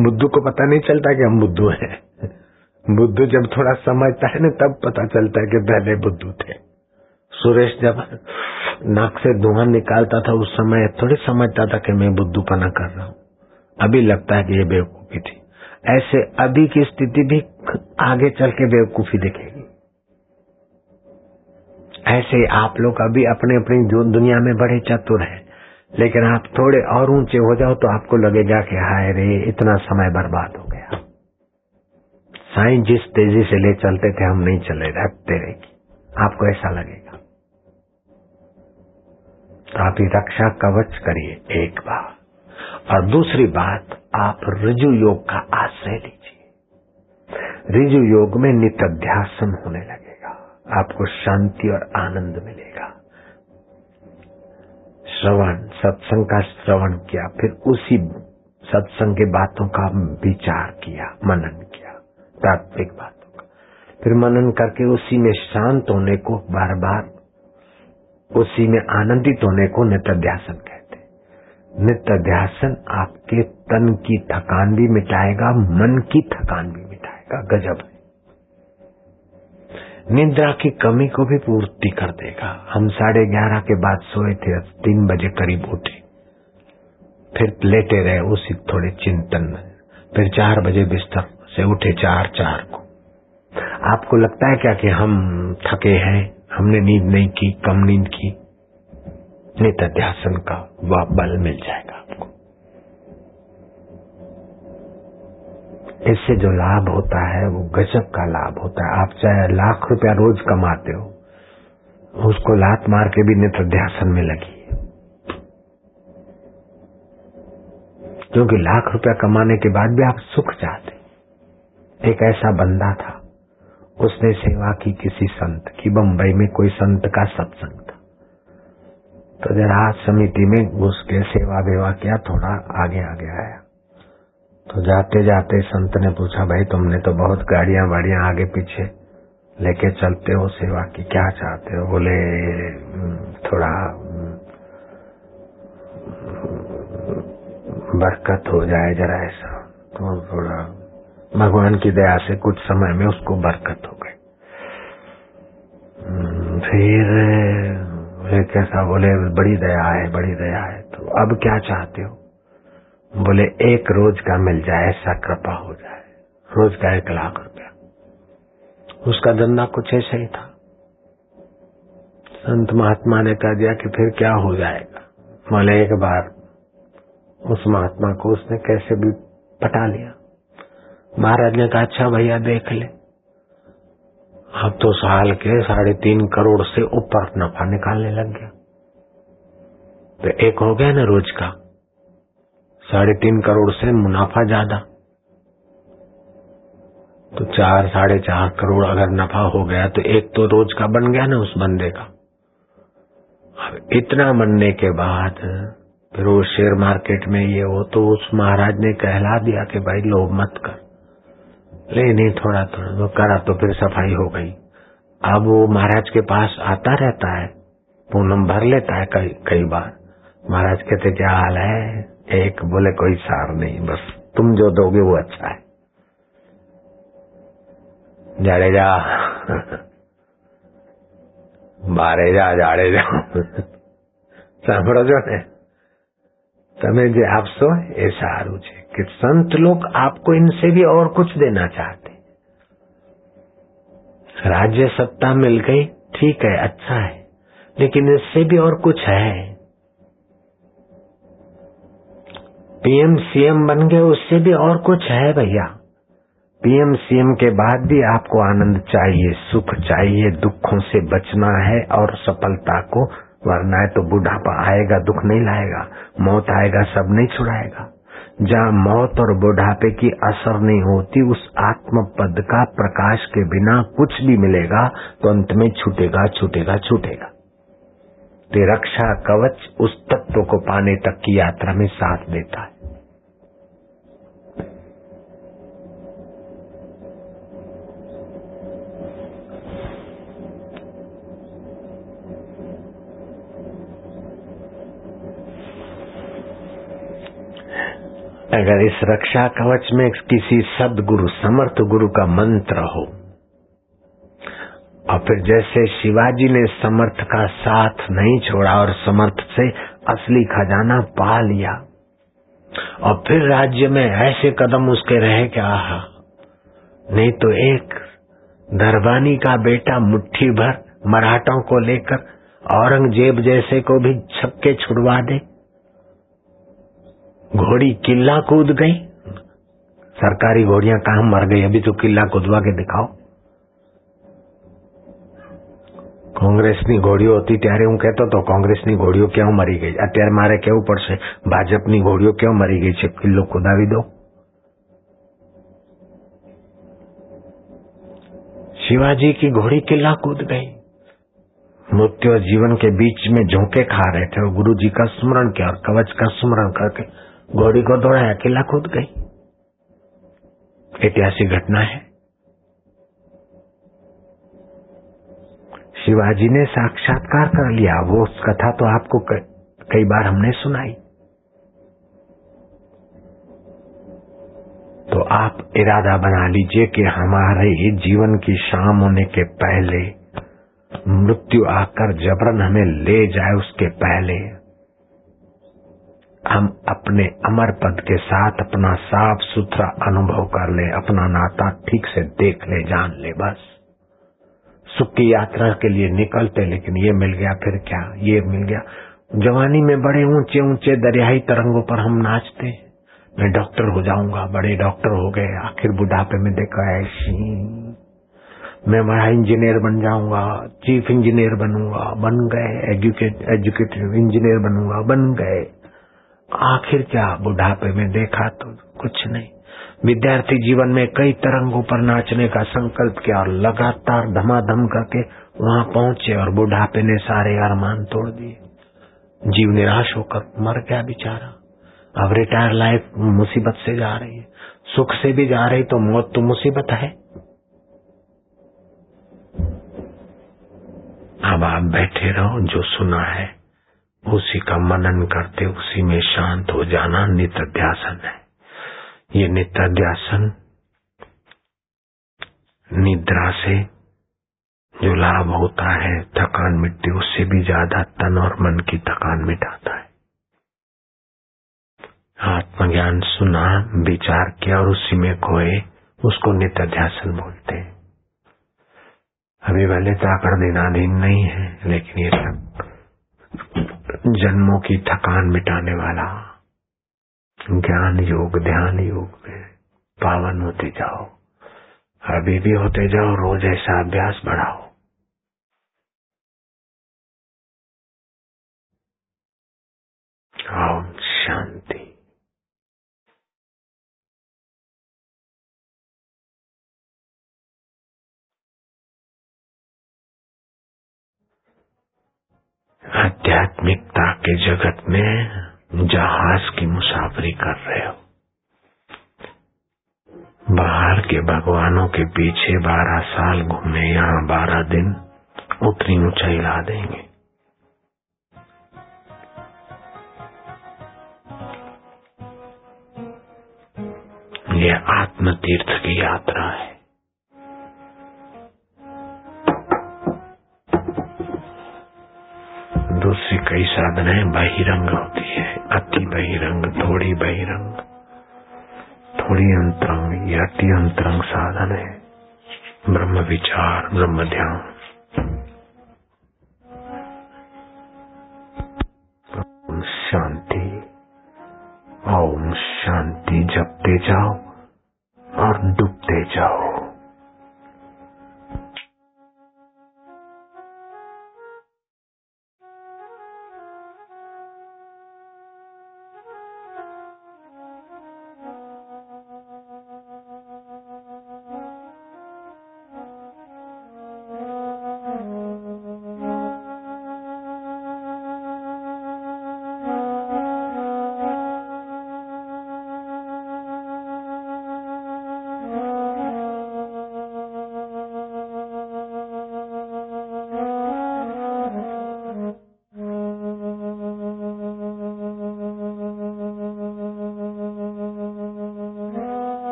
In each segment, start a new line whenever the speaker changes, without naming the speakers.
बुद्धू को पता नहीं चलता कि हम बुद्धू हैं। बुद्धू जब थोड़ा समझता है ना, तब पता चलता है कि पहले बुद्धू थे। सुरेश जब नाक से धुआँ निकालता था, उस समय थोड़ी समझता था कि मैं बुद्धू पना कर रहा हूँ। अभी लगता है कि ये बेवकूफ़ी थी। ऐसे अभी की स्थिति भी आगे चल के बेवकूफ़ी दिखेगी। ऐसे आप लोग अभी अपने अपनी दुनिया में बड़े चतुर हैं। लेकिन आप थोड़े और ऊँचे हो जाओ तो आपको लगेगा कि हाय रे, इतना समय बर्बाद हो गया। साई, जिस तेज़ी से ले चलते थे, हम नहीं चले रखते रहेगी आपको ऐसा लगेगा? तो आप ही रक्षा कवच करिए एक बार। और दूसरी बात, आप रिजु योग का आश्रय लीजिए। रिजु योग में नित्यासन होने लगेगा। आपको शांति और आनंद मिलेगा। श्रवण, सत्संग का श्रवण किया, फिर उसी सत्संग के बातों का विचार किया, मनन किया, तात्विक बातों का। फिर मनन करके उसी में शांत होने को बार बार उसी में आनंदित होने को नित्यासन कहते नित्य ध्यासन आपके तन की थकान भी मिटाएगा, मन की थकान भी मिटाएगा, गजब निद्रा की कमी को भी पूर्ति कर देगा। हम साढ़े ग्यारह के बाद सोए थे तीन बजे करीब उठे। फिर लेटे रहे, उसी थोड़े चिंतन में। फिर चार बजे बिस्तर से उठे, चार चार को। आपको लगता है क्या कि हम थके हैं? हमने नींद नहीं की, कम नींद की? नित्यासन का वह बल मिल जाएगा आपको इससे जो लाभ होता है, वो गजब का लाभ होता है। आप चाहे लाख रुपया रोज कमाते हो, उसको लात मार के भी नित्यासन में लगी। क्योंकि लाख रुपया कमाने के बाद भी आप सुख चाहते एक ऐसा बंदा था, उसने सेवा की किसी संत की। बंबई में कोई संत का सत्संग था। तो जरा समिति में घुस के सेवा वेवा किया, थोड़ा आगे आगे आया। तो जाते जाते संत ने पूछा, भाई, तुमने तो बहुत गाड़ियाँ वाड़ियाँ आगे पीछे लेके चलते हो सेवा की, क्या चाहते हो? बोले, थोड़ा, बरकत हो जाए जरा ऐसा। तो थोड़ा, भगवान की दया से कुछ समय में उसको बरकत हो गई। फिर कैसा बोले, बड़ी दया है, बड़ी दया है तो अब क्या चाहते हो? बोले, एक रोज का मिल जाए, ऐसा कृपा हो जाए। रोज का एक लाख रुपया। उसका धंधा कुछ ऐसा ही था। संत महात्मा ने कह दिया कि फिर क्या हो जाएगा? बोले, एक बार उस महात्मा को उसने कैसे भी पटा लिया। महाराज ने कहा अच्छा भैया, देख ले। अब तो साल के साढ़े तीन करोड़ से ऊपर नफा निकालने लग गया। तो एक हो गया ना रोज का। साढ़े तीन करोड़ से मुनाफा ज़्यादा। तो चार, साढ़े चार करोड़ अगर नफा हो गया तो एक तो रोज का बन गया ना उस बंदे का। अब इतना बनने के बाद, फिर वो शेयर मार्केट में ये हो तो उस महाराज ने कहला दिया कि भाई लोभ मत कर। ले, नहीं थोड़ा थोड़ा तो करा तो फिर सफ़ाई हो गई। अब वो महाराज के पास आता रहता है, पूनम भर लेता है कई कई बार। महाराज कहते क्या हाल है एक बोले कोई सार नहीं बस तुम जो दोगे वो अच्छा है जाड़ेजा બારેજા જાડેજા સાંભળો છો ને તમે જે આપશો એ સારું છે कि संत लोग आपको इनसे भी और कुछ देना चाहते राज्य सत्ता मिल गई ठीक है अच्छा है लेकिन इससे भी और कुछ है पीएम सीएम बन गए, उससे भी और कुछ है भैया। पीएम सीएम के बाद भी आपको आनंद चाहिए, सुख चाहिए, दुखों से बचना है और सफलता को, वरना है तो बुढ़ापा आएगा, दुख नहीं लाएगा, मौत आएगा, सब नहीं छुड़ाएगा। जहाँ मौत और बुढ़ापे की असर नहीं होती, उस आत्म पद का प्रकाश के बिना कुछ भी मिलेगा तो अंत में छूटेगा छूटेगा छूटेगा। ते रक्षा कवच उस तत्व को पाने तक की यात्रा में साथ देता है। अगर इस रक्षा कवच में किसी सदगुरु, समर्थ गुरु का मंत्र हो, और फिर जैसे शिवाजी ने समर्थ का साथ नहीं छोड़ा और समर्थ से असली खजाना पा लिया, और फिर राज्य में ऐसे कदम उसके रहे क्या नहीं तो एक दरबानी का बेटा मुट्ठी भर मराठों को लेकर औरंगज़ेब जैसे को भी छक्के छुड़वा दे। घोड़ी किला कूद गई सरकारी घोड़ियां कहा मर गई अभी तो किला कूदवा के दिखाओ કોંગ્રેસની ઘોડીઓ હતી ત્યારે હું કહેતો હતો કોંગ્રેસની ઘોડીઓ ક્યાં મરી ગઈ અત્યારે મારે કેવું પડશે ભાજપની ઘોડીઓ ક્યાં મરી ગઈ છે કિલ્લો કુદાવી દો शिवाजी की घोड़ी किला कूद गई मृत्यु और जीवन के बीच में झोंके खा रहे थे और गुरु जी का स्मरण किया और कवच का स्मरण करके घोड़ी को दौड़ाया किला कूद गई। ऐतिहासिक घटना है। शिवाजी ने साक्षात्कार कर लिया। वो कथा तो आपको कई बार हमने सुनाई। तो आप इरादा बना लीजिए कि हमारे ही जीवन की शाम होने के पहले मृत्यु आकर जबरन हमें ले जाए उसके पहले। हम अपने अमर पद के साथ अपना साफ़ सुथरा अनुभव कर ले, अपना नाता ठीक से देख ले, जान ले, बस। सुख की यात्रा के लिए निकलते, लेकिन ये मिल गया फिर क्या? ये मिल गया। जवानी में बड़े ऊँचे ऊँचे दरियाई तरंगों पर हम नाचते। मैं डॉक्टर हो जाऊँगा, बड़े डॉक्टर हो गए। आखिर बुढ़ापे में देखा, ऐसी। मैं बड़ा इंजीनियर बन जाऊँगा, चीफ इंजीनियर बनूँगा, बन गए, एजुकेट, एजुकेटिव इंजीनियर बनूँगा, बन गए। आखिर क्या बुढ़ापे में देखा तो कुछ नहीं। विद्यार्थी जीवन में कई तरंगों पर नाचने का संकल्प किया और लगातार धमाधम करके वहाँ पहुँचे और बुढ़ापे ने सारे अरमान तोड़ दिए। जीव निराश होकर मर गया बेचारा। अब रिटायर लाइफ मुसीबत से जा रही है। सुख से भी जा रही तो मौत तो मुसीबत है। अब आप बैठे रहो, जो सुना है। उसी का मनन करते, उसी में शांत हो जाना नित्य ध्यासन है। ये नित्याध्यासन निद्रा से जो लाभ होता है, थकान मिटती, उससे भी ज़्यादा तन और मन की थकान मिटाता है। आत्मज्ञान सुना, विचार किया और उसी में खोए, उसको नित्याध्यासन बोलते हैं। अभी भले ताकर दिनाधीन नहीं है, लेकिन ये सब जन्मों की थकान मिटाने वाला। ज्ञान योग, ध्यान योग में पावन होते जाओ, अभी भी होते जाओ, रोज ऐसा अभ्यास बढ़ाओ। आध्यात्मिकता के जगत में जहाज़ की मुसाफरी कर रहे हो। बाहर के भगवानों के पीछे बारह साल घूमे, यहाँ बारह दिन उतनी ऊंचाई ला देंगे। ये आत्म तीर्थ की यात्रा है। साधनाएँ बहिरंग होती है। अति बहिरंग, थोड़ी बहिरंग। थोड़ी अंतरंग या अति अंतरंग साधन है। ब्रह्म विचार, ब्रह्म ध्यान।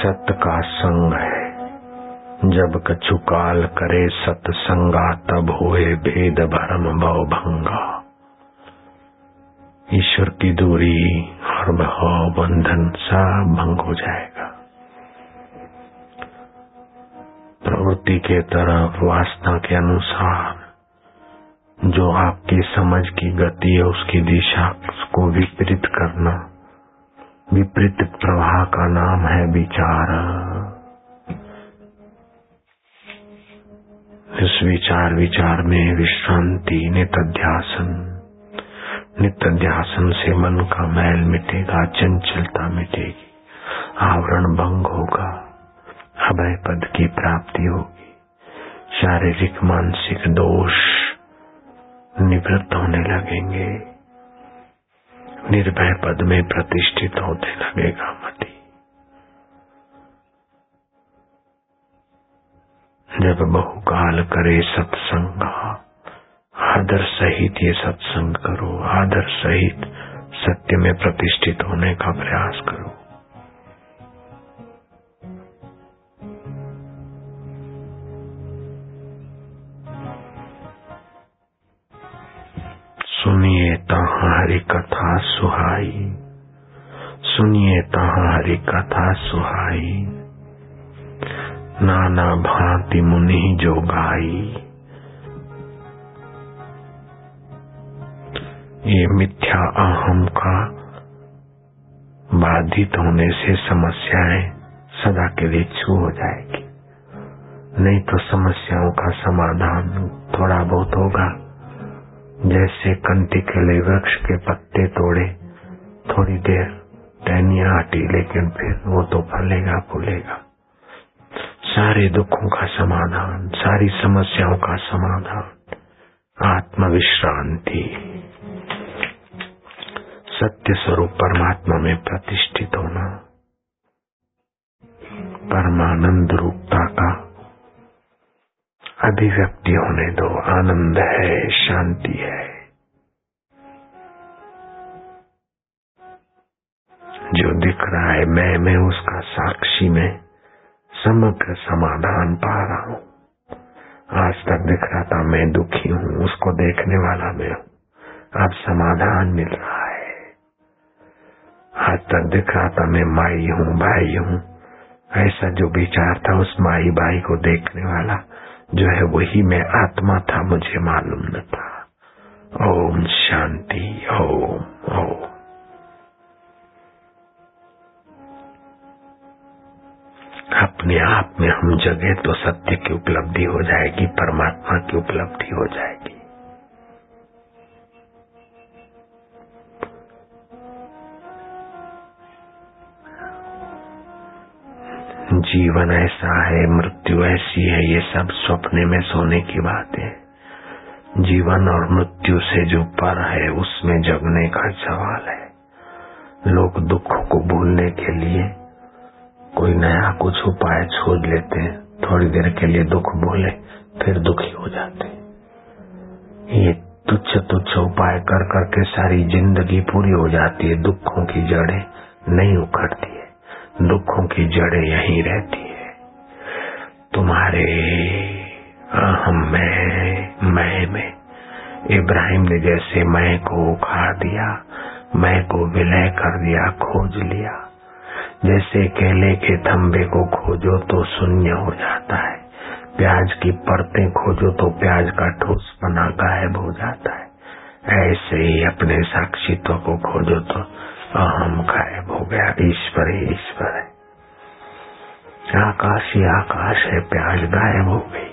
ये सत्य का संग है। जब कछु काल करे सत्संगा तब होए भेद भरम भव भंगा। ईश्वर की दूरी और भाव बंधन सब भंग हो जाएगा। प्रवृत्ति के तरफ़ वासना के अनुसार, जो आपकी समझ की गति है, उसकी दिशा को विपरीत करना। विपरीत प्रवाह का नाम है विचार। इस विचार विचार में विश्रांति नित्यासन नित्यासन से मन का मैल मिटेगा, चंचलता मिटेगी, आवरण भंग होगा, अभय पद की प्राप्ति होगी। शारीरिक, मानसिक दोष निवृत्त होने लगेंगे। निर्भय पद में प्रतिष्ठित होते लगेगा मति। जब बहुकाल करे सत्संग, आदर सहित ये सत्संग करो, आदर सहित सत्य में प्रतिष्ठित होने का प्रयास करो। सुनिए हरि कथा सुहाई। सुनिए हरि कथा सुहाई। नाना भांति मुनि जो गाई। ये मिथ्या अहम का बाधित होने से समस्याएँ सदा के लिए छू हो जाएगी। नहीं तो समस्याओं का समाधान थोड़ा बहुत होगा। जैसे कंटी के लिए वृक्ष के पत्ते तोड़े, थोड़ी देर टहनिया हटी, लेकिन फिर वो तो फलेगा, फूलेगा। सारे दुखों का समाधान, सारी समस्याओं का समाधान आत्म विश्रांति सत्य स्वरूप परमात्मा में प्रतिष्ठित होना, परमानंद रूपता का अभिव्यक्ति होने दो। आनंद है, शांति है। जो दिख रहा है मैं मैं उसका साक्षी, में समग्र समाधान पा रहा हूँ। आज तक दिख रहा था मैं दुखी हूँ, उसको देखने वाला मैं हूँ। अब समाधान मिल रहा है। आज तक दिख रहा था मैं माई हूँ, भाई हूँ। ऐसा जो विचार था उस माई भाई को देखने वाला जो है वही मैं आत्मा था, मुझे मालूम न था। ओम शांति, ओम ओम। अपने आप में हम जगे तो सत्य की उपलब्धि हो जाएगी, परमात्मा की उपलब्धि हो जाएगी। जीवन ऐसा है, मृत्यु ऐसी है, ये सब सपने में सोने की बात है। जीवन और मृत्यु से जो पर है, उसमें जगने का सवाल है। लोग दुख को भूलने के लिए कोई नया कुछ उपाय छोड़ लेते हैं। थोड़ी देर के लिए दुख भूले, फिर दुखी हो जाते ये तुच्छ तुच्छ उपाय कर करके सारी ज़िंदगी पूरी हो जाती है, दुखों की जड़ें नहीं उखड़ती है। दुखों की जड़ें यहीं रहती है। तुम्हारे अहम मैं मैं, में। इब्राहिम ने जैसे मैं को उखाड़ दिया, मैं को विलय कर दिया, खोज लिया। जैसे केले के थंबे को खोजो तो शून्य हो जाता है। प्याज की परतें खोजो तो प्याज का ठोस बना गायब हो जाता है। ऐसे ही अपने साक्षित्व को खोजो तो अहम गायब हो गया ईश्वर ही ईश्वर। है आकाश ही आकाश है प्याज गायब हो गई।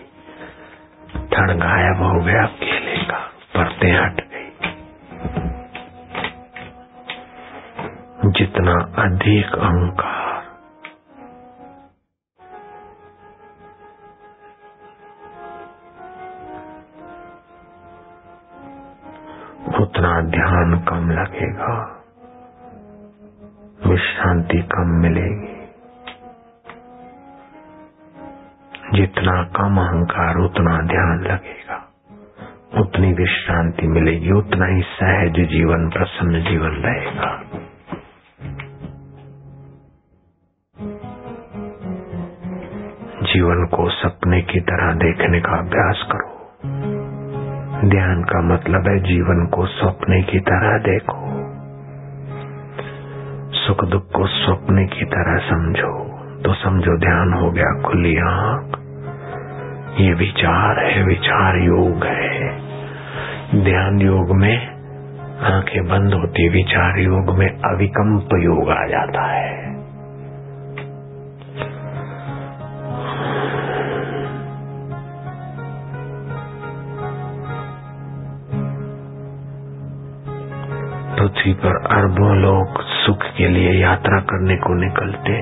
ठंड गायब हो गया केले का, परते हट गई। जितना अधिक अहंकार जीवन, प्रसन्न जीवन रहेगा। जीवन को सपने की तरह देखने का अभ्यास करो। ध्यान का मतलब है जीवन को सपने की तरह देखो। सुख दुख को सपने की तरह समझो। तो समझो ध्यान हो गया खुली आँख। ये विचार है, विचार योग है। ध्यान योग में आँखें बंद होती विचार योग में अविकम्प योग आ जाता है। पृथ्वी पर अरबों लोग सुख के लिए यात्रा करने को निकलते,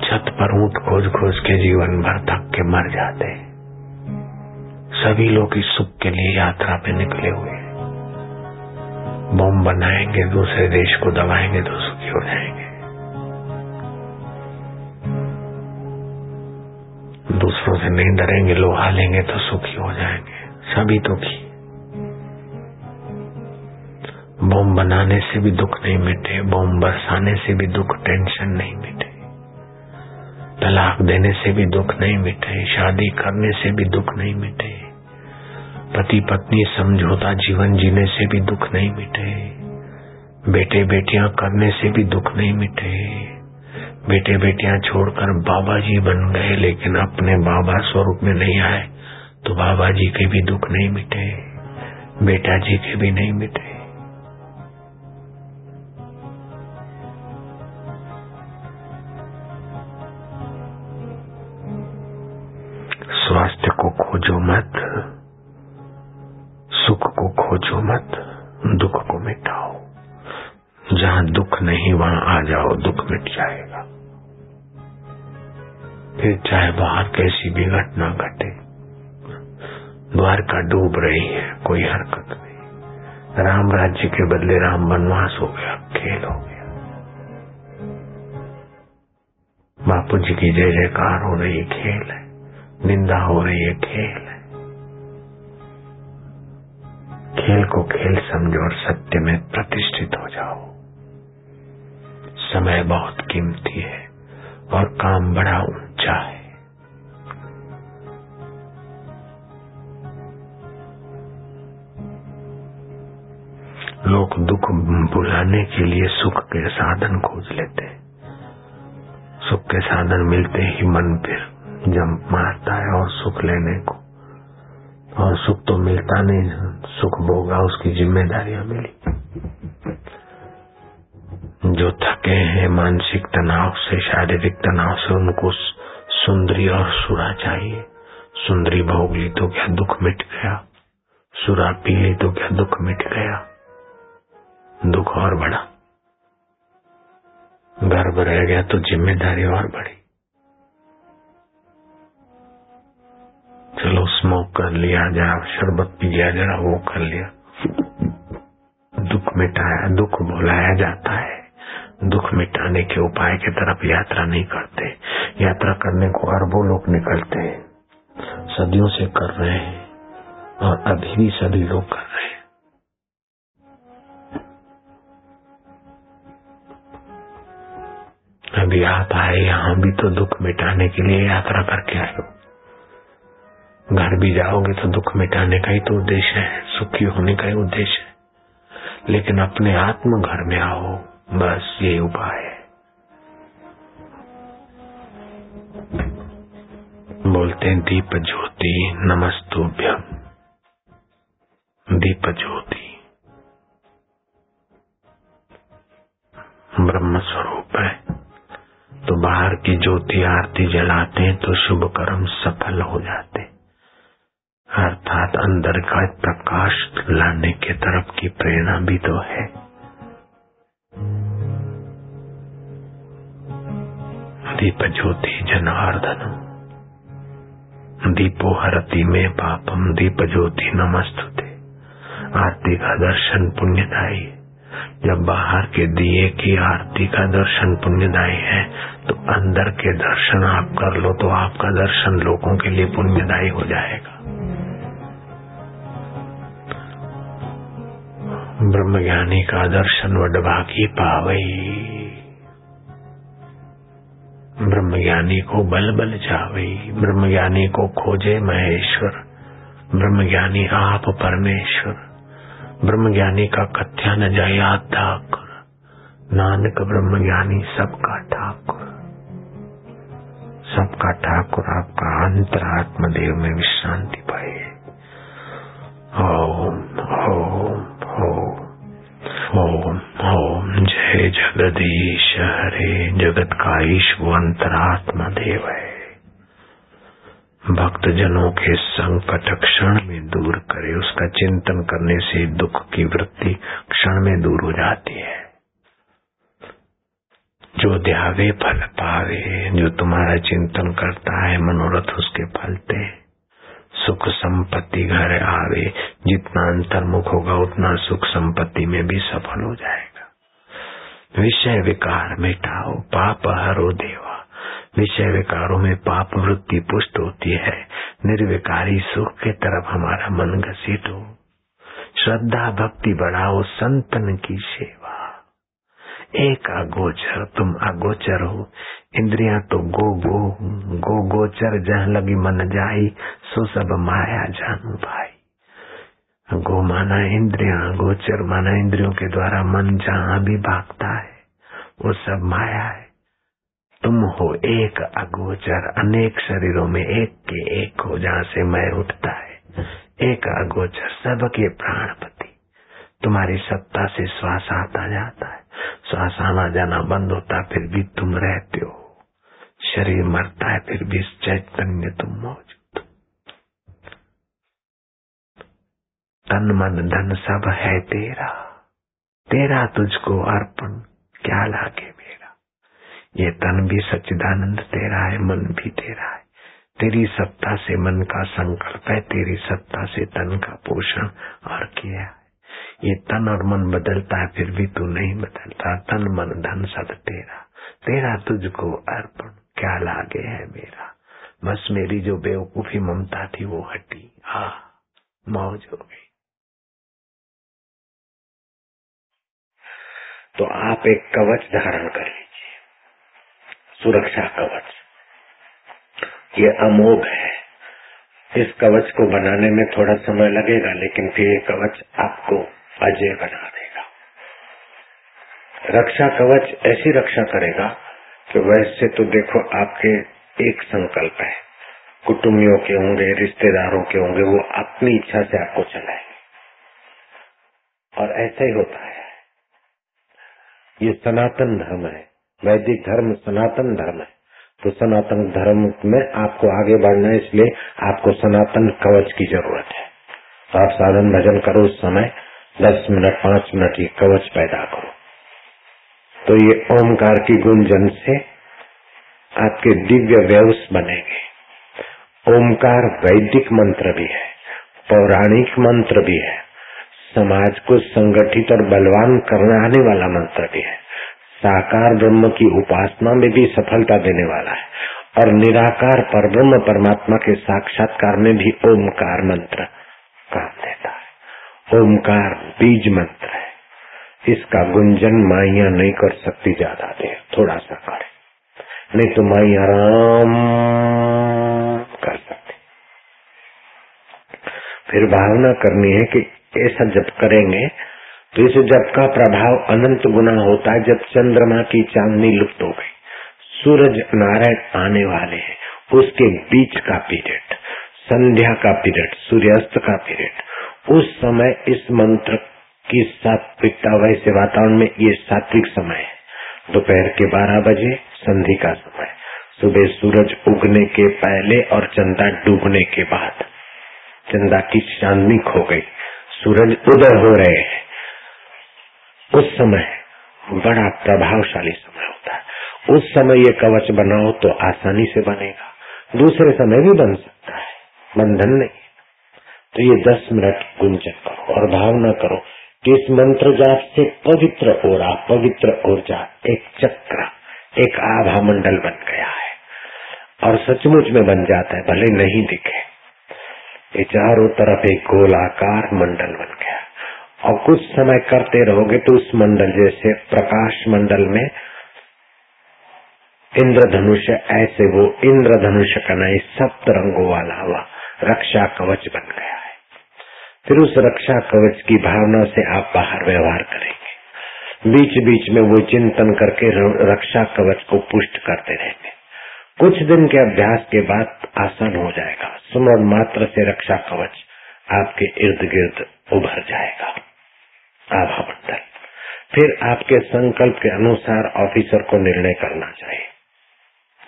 छत पर ऊँट खोज खोज के जीवन भर थक के मर जाते। सभी लोग इस सुख के लिए यात्रा पे निकले हुए। बम बनाएँगे, दूसरे देश को दबाएँगे तो सुखी हो जाएँगे। दूसरों से नहीं डरेंगे, लोहा लेंगे तो सुखी हो जाएँगे। सभी दुखी। बम बनाने से भी दुख नहीं मिटे, बम बरसाने से भी दुख, टेंशन नहीं मिटे। तलाक देने से भी दुख नहीं मिटे, शादी करने से भी दुख नहीं मिटे। पति पत्नी समझौता जीवन जीने से भी दुख नहीं मिटे। बेटे बेटियाँ करने से भी दुख नहीं मिटे। बेटे बेटियाँ छोड़कर बाबा जी बन गए, लेकिन अपने बाबा स्वरूप में नहीं आए तो बाबा जी के भी दुख नहीं मिटे, बेटा जी के भी नहीं मिटे। स्वास्थ्य को खोजो मत। जाओ दुख मिट जाएगा। फिर चाहे बाहर कैसी भी घटना घटे, द्वारका डूब रही है, कोई हरकत नहीं। राम राज्य के बदले राम वनवास हो गया, खेल हो गया। बापू जी की जय जयकार हो रही है, खेल है। निंदा हो रही है, खेल है। खेल को खेल समझो और सत्य में प्रतिष्ठित हो जाओ। समय बहुत कीमती है और काम बड़ा ऊँचा है। लोग दुख भुलाने के लिए सुख के साधन खोज लेते हैं। सुख के साधन मिलते ही मन फिर जंप मारता है और सुख लेने को। और सुख तो मिलता नहीं, सुख भोगा उसकी जिम्मेदारियाँ मिली। जो थके हैं मानसिक तनाव से, शारीरिक तनाव से, उनको सुंदरी और सुरा चाहिए। सुंदरी भोग ली तो क्या दुख मिट गया? सुरा पी ली तो क्या दुख मिट गया? दुख और बढ़ा। गर्भ रह गया तो ज़िम्मेदारी और बढ़ी। चलो स्मोक कर लिया, जरा शरबत पी लिया, जरा वो कर लिया। दुख मिटाया, दुख भुलाया जाता है। दुख मिटाने के उपाय की तरफ़ यात्रा नहीं करते। यात्रा करने को अरबों लोग निकलते हैं। सदियों से कर रहे हैं और अभी भी सभी लोग कर रहे हैं। अभी आप आए, यहाँ भी तो दुख मिटाने के लिए यात्रा करके आए हो। घर भी जाओगे तो दुख मिटाने का ही तो उद्देश्य है, सुखी होने का ही उद्देश्य है। लेकिन अपने आत्म घर में आओ। बस ये उपाय है। बोलते हैं दीप ज्योति नमस्तुभ्यम। दीप ज्योति ब्रह्म स्वरूप है। तो बाहर की ज्योति आरती जलाते हैं तो शुभ कर्म सफल हो जाते अर्थात अंदर का प्रकाश लाने के तरफ़ की प्रेरणा भी तो है। दीप ज्योति जनार्दन। दीपो हरती में पापम दीप ज्योति नमस्तुते। आरती का दर्शन पुण्यदायी। जब बाहर के दिए की आरती का दर्शन पुण्यदायी है तो अंदर के दर्शन आप कर लो तो आपका दर्शन लोगों के लिए पुण्यदायी हो जाएगा। ब्रह्मज्ञानी का दर्शन वडभागी पावई। ब्रह्मज्ञानी को बल बल जावे ब्रह्मज्ञानी को खोजे महेश्वर, ब्रह्मज्ञानी आप परमेश्वर, ब्रह्मज्ञानी का कथ्या न जाया ठाकुर, नानक ब्रह्मज्ञानी सबका ठाकुर। सबका ठाकुर आपका अंतर आत्मदेव में विश्रांति जगदीश हरे जगत का ईश्व अंतरात्मा देव है। भक्त जनों के संकट क्षण में दूर करे, उसका चिंतन करने से दुख की वृत्ति क्षण में दूर हो जाती है। जो ध्यावे फल पावे, जो तुम्हारा चिंतन करता है, मनोरथ उसके फलते सुख संपत्ति घर आवे, जितना अंतर्मुख होगा, उतना सुख संपत्ति में भी सफल हो जाएगा विषय विकार मिटाओ, पाप हरो देवा। विषय विकारों में पाप वृत्ति पुष्ट होती है। निर्विकारी सुख के तरफ़ हमारा मन घसीट। हो श्रद्धा भक्ति बढ़ाओ, संतन की सेवा। एक अगोचर, तुम अगोचर हो। इंद्रिया तो गो गो गो गोचर जह लगी मन जाई, सो सब माया जानू भाई। गो माना इंद्रिया, गोचर माना इंद्रियों के द्वारा मन जहाँ भी भागता है वो सब माया है। तुम हो एक अगोचर, अनेक शरीरों में एक के एक हो जहाँ से मैं उठता है। एक अगोचर, सबके प्राणपति। तुम्हारी सत्ता से श्वास आता जाता है। श्वास आना जाना बंद होता, फिर भी तुम रहते हो। शरीर मरता है, फिर भी चैतन्य तुम मौजूद तन मन धन सब है तेरा। तेरा तुझको अर्पण क्या लागे मेरा? ये तन भी सच्चिदानंद तेरा है, मन भी तेरा है। तेरी सत्ता से मन का संकल्प है, तेरी सत्ता से तन का पोषण और किया है। ये तन और मन बदलता है, फिर भी तू नहीं बदलता। तन, मन, धन सब तेरा। तेरा तुझको अर्पण, क्या लागे है मेरा? बस मेरी जो बेवकूफ़ी ममता थी वो हटी। हा मौज हो गई। तो आप एक कवच धारण कर लीजिए। सुरक्षा कवच। ये अमोघ है। इस कवच को बनाने में थोड़ा समय लगेगा, लेकिन फिर ये कवच आपको अजय बना देगा। रक्षा कवच ऐसी रक्षा करेगा कि वैसे तो देखो आपके एक संकल्प है। कुटुंबियों के होंगे, रिश्तेदारों के होंगे, वो अपनी इच्छा से आपको चलाएँगे। और ऐसा ही होता है। ये सनातन धर्म है, वैदिक धर्म सनातन धर्म है। तो सनातन धर्म में आपको आगे बढ़ना है, इसलिए आपको सनातन कवच की ज़रूरत है। तो आप साधन भजन करो उस समय, दस मिनट, पाँच मिनट ये कवच पैदा करो। तो ये ओमकार की गुंजन से आपके दिव्य व्यवस बनेंगे। ओमकार वैदिक मंत्र भी है, पौराणिक मंत्र भी है। समाज को संगठित और बलवान करने वाला मंत्र भी है। साकार ब्रह्म की उपासना में भी सफलता देने वाला है और निराकार पर ब्रह्म परमात्मा के साक्षात्कार में भी ओमकार मंत्र काम देता है। ओमकार बीज मंत्र है। इसका गुंजन माइया नहीं कर सकती ज़्यादा देर, थोड़ा सा करे। नहीं तो माई आराम कर सकती। फिर भावना करनी है कि ऐसा जब करेंगे तो इस जप का प्रभाव अनंत गुना होता है, जब चंद्रमा की चांदनी लुप्त हो गई। सूरज नारायण आने वाले हैं, उसके बीच का पीरियड, संध्या का पीरियड, सूर्यास्त का पीरियड। उस समय इस मंत्र की सात्विकता, वैसे वातावरण में ये सात्विक समय है। दोपहर के बारह बजे, संधि का समय। सुबह सूरज उगने के पहले और चंदा डूबने के बाद। चंदा की चांदनी खो गई। सूरज उदय हो रहे हैं। उस समय बड़ा प्रभावशाली समय होता है। उस समय ये कवच बनाओ तो आसानी से बनेगा। दूसरे समय भी बन सकता है। बंधन नहीं। तो ये दस मिनट गुंजन करो और भावना करो कि इस मंत्र जाप से पवित्र ओरा पवित्र ऊर्जा एक चक्र, एक आभा मंडल बन गया है। और सचमुच में बन जाता है, भले नहीं दिखे। चारों तरफ़ एक गोलाकार मंडल बन गया। और कुछ समय करते रहोगे तो उस मंडल जैसे प्रकाश मंडल में इंद्रधनुष ऐसे वो इंद्रधनुष का नहीं सप्त रंगों वाला हुआ रक्षा कवच बन गया है। फिर उस रक्षा कवच की भावना से आप बाहर व्यवहार करेंगे। बीच बीच में वो चिंतन करके रक्षा कवच को पुष्ट करते रहेंगे। कुछ दिन के अभ्यास के बाद आसान हो जाएगा। सुमरण मात्र से रक्षा कवच आपके इर्द गिर्द उभर जाएगा। आभा मंडल, फिर आपके संकल्प के अनुसार ऑफिसर को निर्णय करना चाहिए।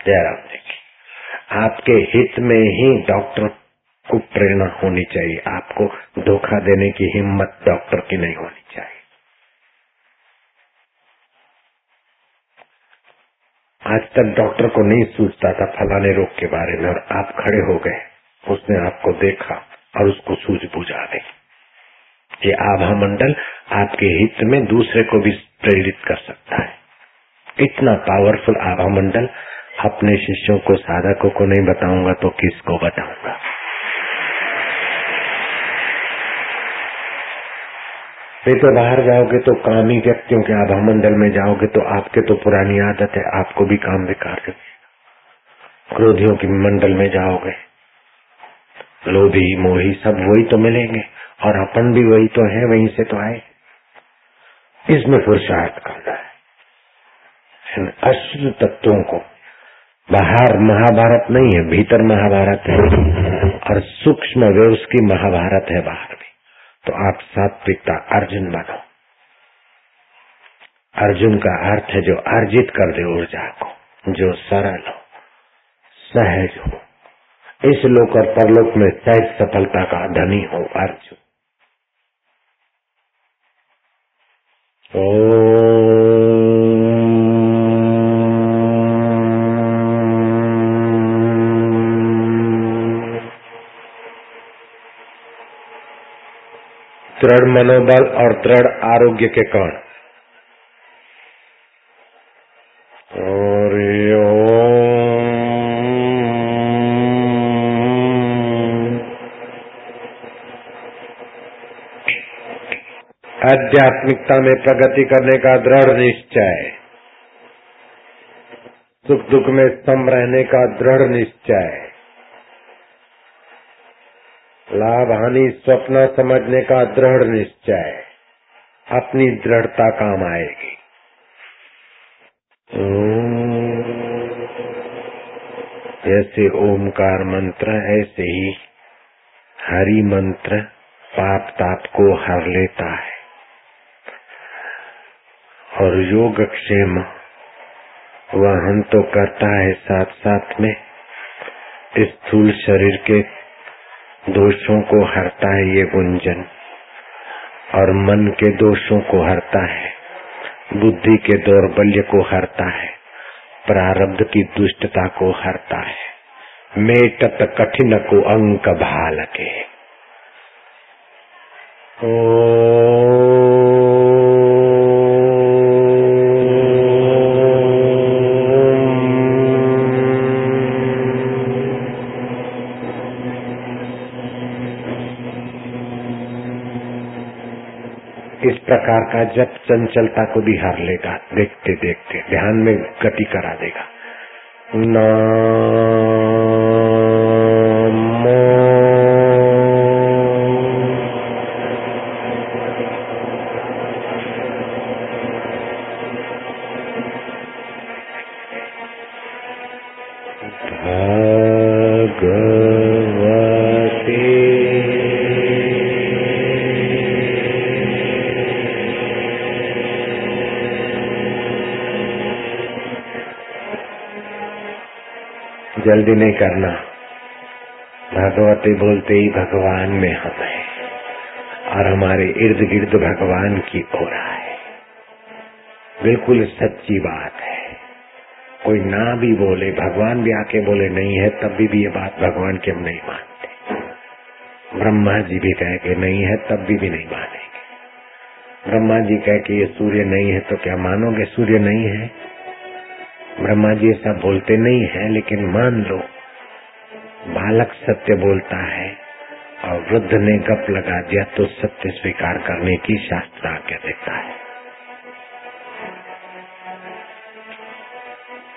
जयराम जी की आपके हित में ही डॉक्टर को प्रेरणा होनी चाहिए। आपको धोखा देने की हिम्मत डॉक्टर की नहीं होनी चाहिए। आज तक डॉक्टर को नहीं सूझता था फलाने रोग के बारे में और आप खड़े हो गए। उसने आपको देखा और उसको सूझ बुझा गई ये आभा मंडल आपके हित में दूसरे को भी प्रेरित कर सकता है। कितना पावरफुल आभा मंडल। अपने शिष्यों को, साधकों को नहीं बताऊँगा तो किसको बताऊँगा? नहीं तो बाहर जाओगे तो कामी व्यक्तियों के आभा मंडल में जाओगे तो आपके तो पुरानी आदत है, आपको भी काम बेकार कर क्रोधियों के मंडल में जाओगे। लोभी, मोही सब वही तो मिलेंगे, और अपन भी वही तो है, वहीं से तो आए। इसमें पुरुषार्थ करना है। अश्रु तत्वों को। बाहर महाभारत नहीं है, भीतर महाभारत है, और सूक्ष्म वे उसकी महाभारत है बाहर तो आप सात्विकता अर्जुन बनो अर्जुन का अर्थ है जो अर्जित कर दे ऊर्जा को, जो सरल हो, सहज हो। इस लोक और परलोक में सहज सफलता का धनी हो अर्जुन। ओ दृढ़ मनोबल और दृढ़ आरोग्य के कारण आध्यात्मिकता में प्रगति करने का दृढ़ निश्चय। सुख दुख में सम रहने का दृढ़ निश्चय। लाभ हानि स्वप्न समझने का दृढ़ निश्चय अपनी दृढ़ता काम आएगी। जैसे ओमकार मंत्र, ऐसे ही हरि मंत्र पाप ताप को हर लेता है। और योग क्षेम वहन तो करता है साथ साथ में स्थूल शरीर के दोषों को हरता है ये गुंजन, और मन के दोषों को हरता है, बुद्धि के दौर्बल्य को हरता है, प्रारब्ध की दुष्टता को हरता है। मेटत कठिन को अंक भाल के ओ इस प्रकार का जब चंचलता को भी हार लेगा? देखते देखते, ध्यान में गति करा देगा। ना जल्दी नहीं करना। भगवती बोलते ही भगवान में हम है और हमारे इर्द गिर्द भगवान की ओर है बिल्कुल सच्ची बात है। कोई ना भी बोले भगवान भी आके बोले नहीं है तब भी, भी ये बात भगवान की हम नहीं मानते। ब्रह्मा जी भी कहे कि नहीं है तब भी, भी नहीं मानेंगे। ब्रह्मा जी कहे कि ये सूर्य नहीं है तो क्या मानोगे? सूर्य नहीं है। ब्रह्मा जी ऐसा बोलते नहीं है, लेकिन मान लो, बालक सत्य बोलता है और वृद्ध ने गप लगा दिया तो सत्य स्वीकार करने की शास्त्र आज्ञा देता है।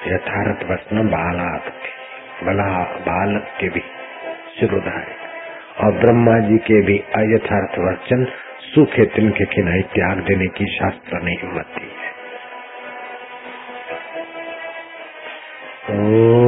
यथार्थ वचन बालात बला बालक के भी सिरोधारे और ब्रह्मा जी के भी अयथार्थ वचन सूखे तिनके खिनाई त्याग देने की शास्त्र ने हिम्मत दी है ओ